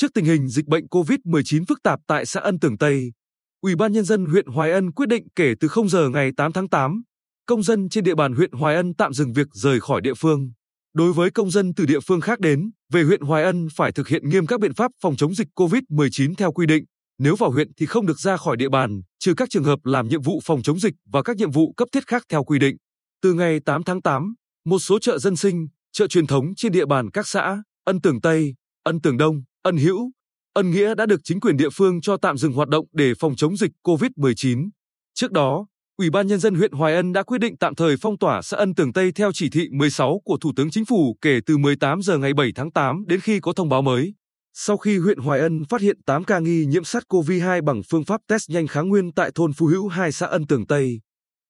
Trước tình hình dịch bệnh COVID-19 phức tạp tại xã Ân Tường Tây, Ủy ban nhân dân huyện Hoài Ân quyết định kể từ 0 giờ ngày 8 tháng 8, công dân trên địa bàn huyện Hoài Ân tạm dừng việc rời khỏi địa phương. Đối với công dân từ địa phương khác đến về huyện Hoài Ân phải thực hiện nghiêm các biện pháp phòng chống dịch COVID-19 theo quy định. Nếu vào huyện thì không được ra khỏi địa bàn, trừ các trường hợp làm nhiệm vụ phòng chống dịch và các nhiệm vụ cấp thiết khác theo quy định. Từ ngày 8 tháng 8, một số chợ dân sinh, chợ truyền thống trên địa bàn các xã Ân Tường Tây, Ân Tường Đông, Ân Hữu, Ân Nghĩa đã được chính quyền địa phương cho tạm dừng hoạt động để phòng chống dịch COVID-19. Trước đó, Ủy ban Nhân dân huyện Hoài Ân đã quyết định tạm thời phong tỏa xã Ân Tường Tây theo chỉ thị 16 của Thủ tướng Chính phủ kể từ 18 giờ ngày 7 tháng 8 đến khi có thông báo mới. Sau khi huyện Hoài Ân phát hiện 8 ca nghi nhiễm SARS-CoV-2 bằng phương pháp test nhanh kháng nguyên tại thôn Phú Hữu 2 xã Ân Tường Tây,